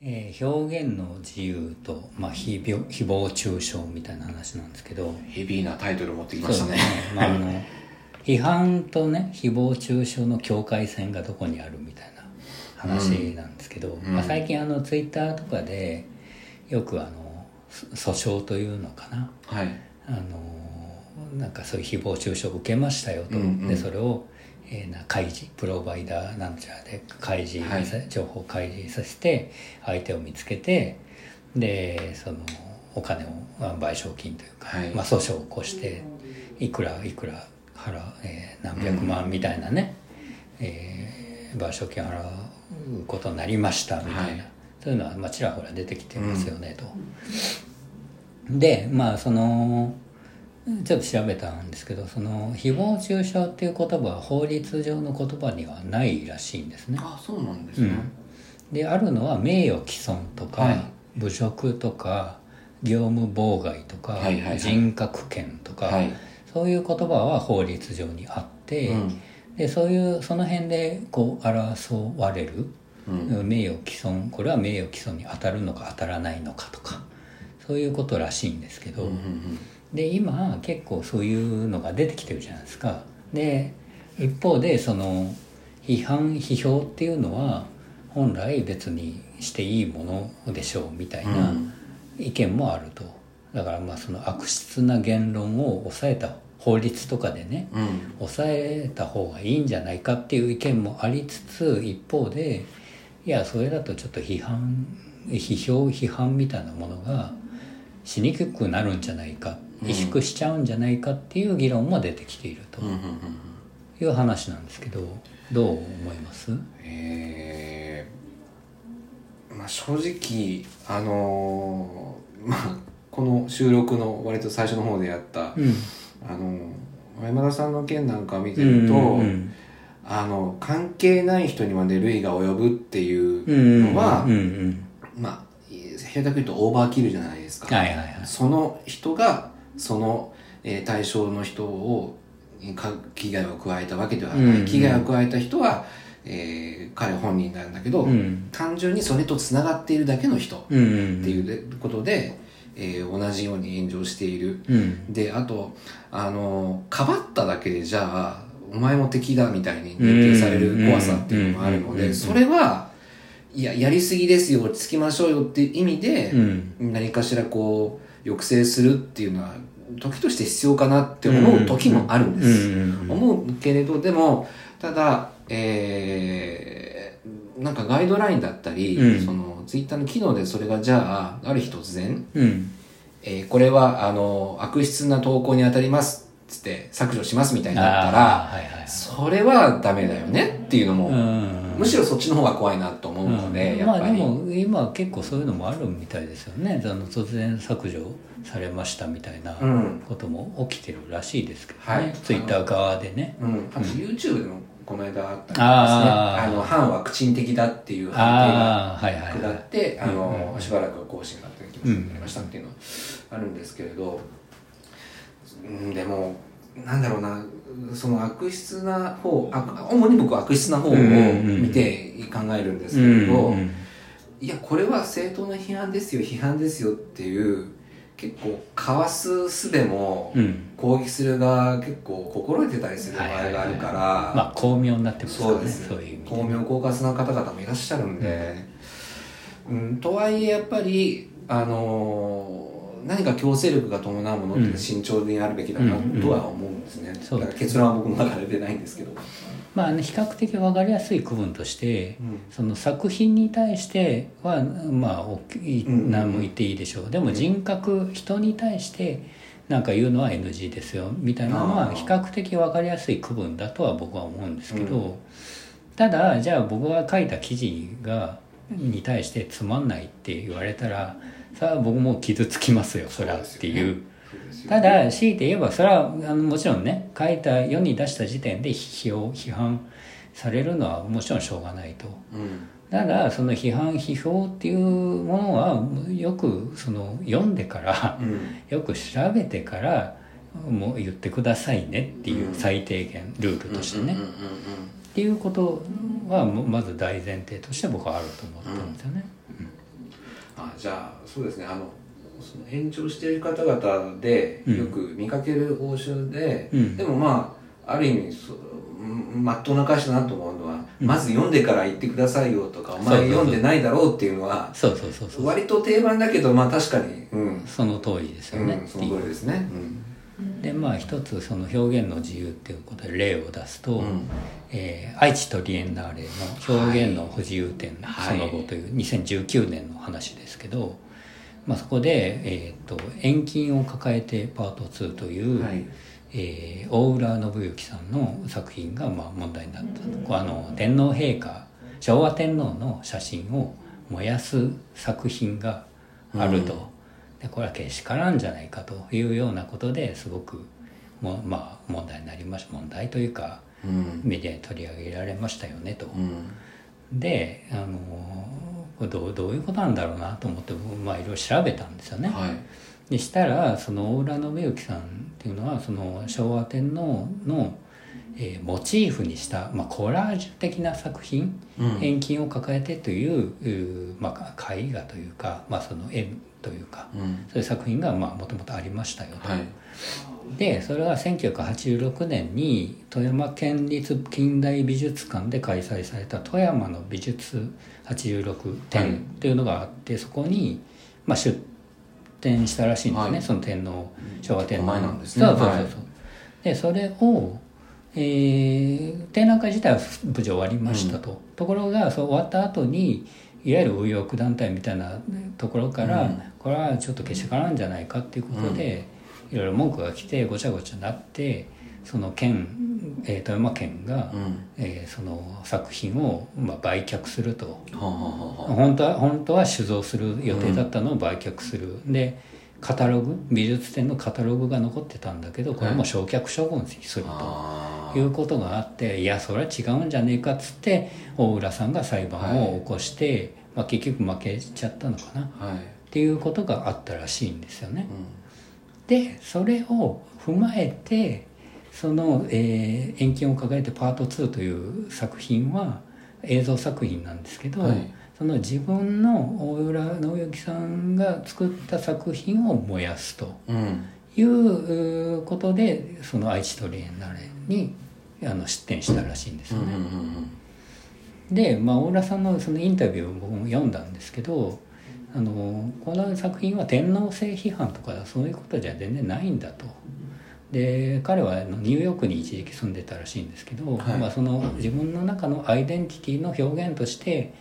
えー表現の自由と、まあ、誹謗中傷みたいな話なんですけど。ヘビーなタイトルを持ってきましたね。まあ、あの批判とね誹謗中傷の境界線がどこにあるみたいな話なんですけど、まあ、最近あのツイッターとかでよくあのそ訴訟というのかな。はい。あのなんかそういう誹謗中傷を受けましたよと、うんうん。でそれを、えーな開示プロバイダーなんちゃらで開示さ、はい。情報を開示させて相手を見つけてでそのお金をまあ賠償金というか、はい。まあ、訴訟を起こしていくらいくら払う、えー何百万みたいなね、えー賠償金払うことになりましたみたいな、はい。そういうのは、まあ、ちらほら出てきてますよね、と。でまあそのちょっと調べたんですけどその誹謗中傷っていう言葉は法律上の言葉にはないらしいんですね。あそうなんですね、であるのは名誉毀損とか、はい。侮辱とか業務妨害とか、はいはいはい。人格権とか、はい。そういう言葉は法律上にあって、うん。でそういうその辺でこう争われる、うん。名誉毀損これは名誉毀損に当たるのか当たらないのかとかそういうことらしいんですけど、うんうんで今結構そういうのが出てきてるじゃないですか。で一方でその批判批評っていうのは本来別にしていいものでしょうみたいなうん。意見もあると。だからまあその悪質な言論を抑えた法律とかでねうん。抑えた方がいいんじゃないかっていう意見もありつつ一方でいやそれだとちょっと批判批評批判みたいなものがしにくくなるんじゃないか萎縮しちゃうんじゃないかっていう議論も出てきているとうんうんうんいう話なんですけどどう思います？えーまあ正直あのーまあこの収録の割と最初の方でやった、うん。あの山田さんの件なんか見てると、うんあの関係ない人にまで類が及ぶっていううんのは、うんうん。まあ平たく言うとオーバーキルじゃないですか、はいはいはい。その人がその、えー対象の人をか危害を加えたわけではない、うんうん。危害を加えた人は、えー彼本人なんだけど、うん。単純にそれとつながっているだけの人っうんうん。ていうことで、えー同じように炎上している。うん。であとあのかばっただけでじゃあお前も敵だみたいに認定される怖さっていうのもあるのでそれはいややりすぎですよ落ち着きましょうよっていう意味で、うん。何かしらこう抑制するっていうのは時として必要かなって思う時もあるんです、思うけれどでもただえーなんかガイドラインだったり、うん。そのツイッターの機能でそれがじゃあある日突然、うん。えーこれはあの悪質な投稿に当たりますっつって削除しますみたいになったらはいはいはい。それはダメだよねっていうのも、うんむしろそっちの方が怖いなと思うので、うん。やっぱり、まあでも今結構そういうのもあるみたいですよね。あの突然削除されましたみたいなうん。ことも起きてるらしいですけどね、はい。ツイッター側でね。うん、あと YouTube でもこの間あったんですね。あの反ワクチン的だっていう判定が下はいって、あのうん。しばらく更新ができませんなりましたっていうのはあるんですけれど、うん、でもなんだろうなその悪質な方あ主に僕は悪質な方を見て考えるんですけれど、いやこれは正当な批判ですよ批判ですよっていう結構かわす術もうん。攻撃する側結構心得てたりする場合があるから、まあ巧妙になってますねそうですそういう巧妙狡猾な方々もいらっしゃるんで、うんとはいえやっぱりあのー何か強制力が伴うものって慎重にあるべきだなうんとは思うんですね、だから結論は僕の中で出ないんですけど、まあ比較的分かりやすい区分として、うん。その作品に対してはまあ大きいうんうん何も言っていいでしょう、でも人格人に対してなんか言うのは NG ですよ。みたいなのは比較的分かりやすい区分だとは僕は思うんですけど、うん。ただじゃあ僕が書いた記事がに対してつまんないって言われたらさあ僕も傷つきますよそれはっていう。ただ強いて言えばそれはあのもちろんね書いた世に出した時点で批評批判されるのはもちろんしょうがないと。うん。ただその批判批評っていうものはよくその読んでからうん。よく調べてからもう言ってくださいねっていう最低限ルールとしてね、っていうことはもまず大前提として僕はあると思ってるんですよね。じゃあそうですね。あのその延長している方々でよく見かける報酬で、うん。でもまあある意味そまっとうな会社だなと思うのは、まず読んでから言ってくださいよとか、お前読んでないだろうっていうのはそうそうそうそう。割と定番だけどまあ確かにうん、その通りですよね、うん、その通りですね、うんでまあ一つその表現の自由っていうことで例を出すと、うん。えー愛知トリエンナーレの表現の不自由展はい。その後という2019年の話ですけど、まあ、そこで、えー、と遠近を抱えてパート2という、はい。えー大浦信之さんの作品がまあ問題になったうあの天皇陛下昭和天皇の写真を燃やす作品があると、でこれはけしからんじゃないかというようなことですごくも、まあ、問題になりました問題というかうんメディアに取り上げられましたよねと。うんであのどうどういうことなんだろうなと思ってまあいろいろ調べたんですよね。はいでしたらその大浦信之さんっていうのはその昭和天皇の、えーモチーフにした、まあ、コラージュ的な作品うん。遠近を抱えてというまあ、絵画というか、まあ、その絵というかうん。そういう作品がもともとありましたよと。はい。でそれは1986年に富山県立近代美術館で開催された富山の美術86はい展っていうのがあって、そこに、まあ、出展したらしいんですね、はい。その天皇昭和天皇。前なんですね。そうそうそうそう、はい。でそれを、えー展覧会自体は無事終わりましたと、ところがそう終わった後にいわゆる右翼団体みたいなところから、うん。これはちょっとけしからんじゃないかっていうことで、いろいろ文句が来てごちゃごちゃになってその県、えー富山県が、うん。えーその作品を、まあ、売却すると。本当は本当は酒造する予定だったのを売却する、でカタログ美術展のカタログが残ってたんだけどこれも焼却処分すると。あいうことがあっていやそれは違うんじゃねえかっつって大浦さんが裁判を起こして、まあ、結局負けちゃったのかな。はい。ていうことがあったらしいんですよね。うでそれを踏まえてその、えー遠近を抱えてパート2という作品は映像作品なんですけど、はい。その自分の大浦信之さんが作った作品を燃やすといううことでその愛知トリエンナーレにあの出展したらしいんですよね。で、まあ、大浦さんのそのインタビューを僕も読んだんですけどあのこの作品は天皇制批判とかそういうことじゃ全然ないんだと。で彼はニューヨークに一時期住んでたらしいんですけど、はいまあ、その自分の中のアイデンティティの表現として、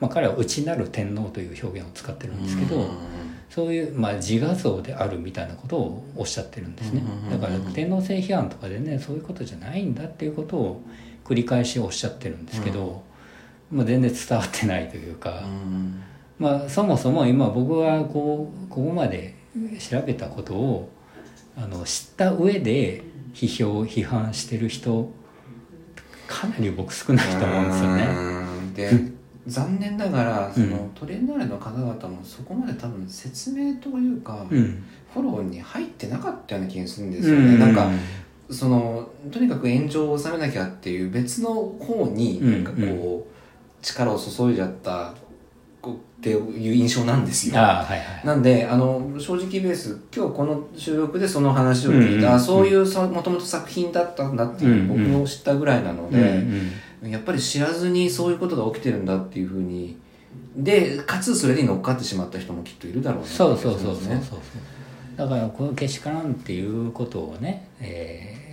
まあ、彼は内なる天皇という表現を使ってるんですけど、うんそういう、まあ、自画像であるみたいなことをおっしゃってるんですね。だから天皇制批判とかでねそういうことじゃないんだっていうことを繰り返しおっしゃってるんですけど、まあ、全然伝わってないというか、うんまあ、そもそも今僕はこうここまで調べたことをあの知った上で批評批判してる人かなり僕少ないと思うんですよね。残念ながらその、うんトレンダーレの方々もそこまで多分説明というか、うん。フォローに入ってなかったような気がするんですよね、なんかそのとにかく炎上を収めなきゃっていう別の方にうん。なんかこう、力を注いじゃったこうっていう印象なんですよ。ああはいはい。なんであの正直ベース今日この収録でその話を聞いた、うん。うん。あそういうさもともと作品だったんだっていううん。うん。僕を知ったぐらいなのうん。うで、んやっぱり知らずにそういうことが起きてるんだっていうふうにでかつそれに乗っかってしまった人もきっといるだろうなそうそうそうそうそうねそうだからこのけしからんっていうことをね、えー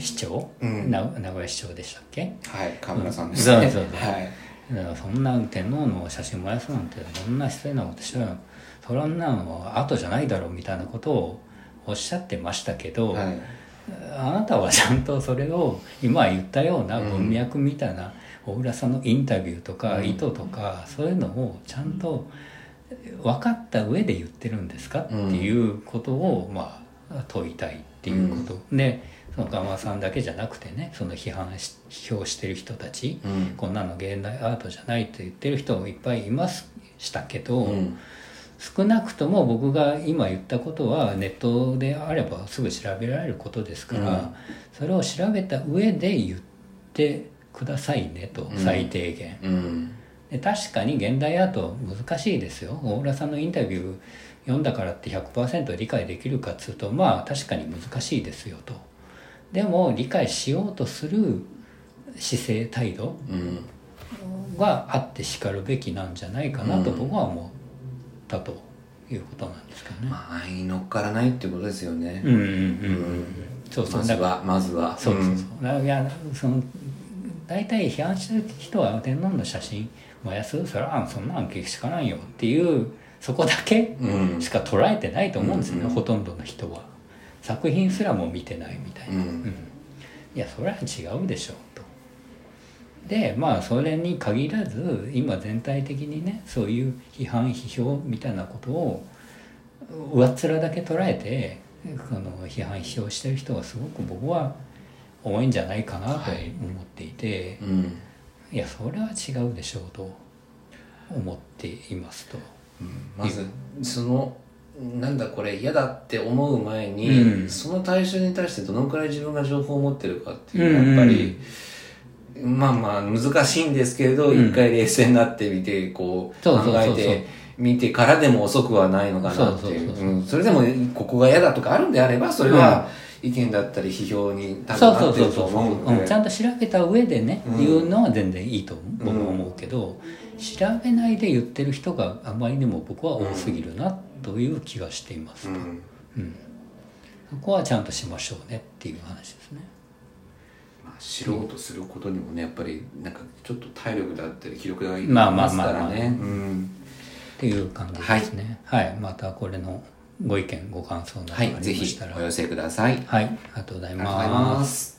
市長、うん。な名古屋市長でしたっけ？はい河村さんですね、うん。そうそうそう。はい。だからそんな天皇の写真燃やすなんてそんな失礼なことしたらそんなのは後じゃないだろうみたいなことをおっしゃってましたけど、はいあなたはちゃんとそれを今言ったような文脈みたいな大浦さんのインタビューとかうん。意図とかそういうのをちゃんと分かった上で言ってるんですかっていうことをまあ問いたいっていうこと、でその川さんだけじゃなくてねその批判し批評してる人たち、うん。こんなの現代アートじゃないって言ってる人もいっぱいいましたけど、うん少なくとも僕が今言ったことはネットであればすぐ調べられることですから、うん。それを調べた上で言ってくださいねと、うん。最低限。うん。で確かに現代アート難しいですよ。大浦さんのインタビュー読んだからって100%理解できるかっつうとまあ確かに難しいですよと。でも理解しようとする姿勢態度うん。があってしかるべきなんじゃないかなと僕は思ったということなんですけどね。まあ愛に乗っからないってことですよね。うんうんうんううん。うそうまずはまずは。そうそうそう、いやその大体批判してる人は天皇の写真燃やすそれはそんなんけしからんよっていうそこだけうん。しか捉えてないと思うんですよね、うんほとんどの人は。作品すらも見てないみたいな、うん。いやそれは違うでしょう。とでまあそれに限らず今全体的にねそういう批判批評みたいなことを上っ面だけ捉えてその批判批評してる人がすごく僕は多いんじゃないかなと思っていて、うん。い、やそれは違うでしょうと思っていますと。まずそのなんだこれ嫌だって思う前に、うん。その対象に対してどのくらい自分が情報を持ってるかっていうのはやっぱり、まあまあ難しいんですけれど、うん。一回冷静になってみてこう考えてみてからでも遅くはないのかなっていう。それでもここが嫌だとかあるんであればそれは意見だったり批評に多そう分なってると思うので。うん。ちゃんと調べた上でね、うん。言うのは全然いいと僕は思うけど、調べないで言ってる人があまりにも僕は多すぎるなという気がしていますと、うん。うん。そこはちゃんとしましょうねっていう話ですねまあ、知ろうとすることにもねやっぱりなんかちょっと体力だったり気力がいりまあまあますかまあまあらねうん。っていう感じですね。はい、またこれのご意見ご感想などありましたら。お寄せください。はい。ありがとうございます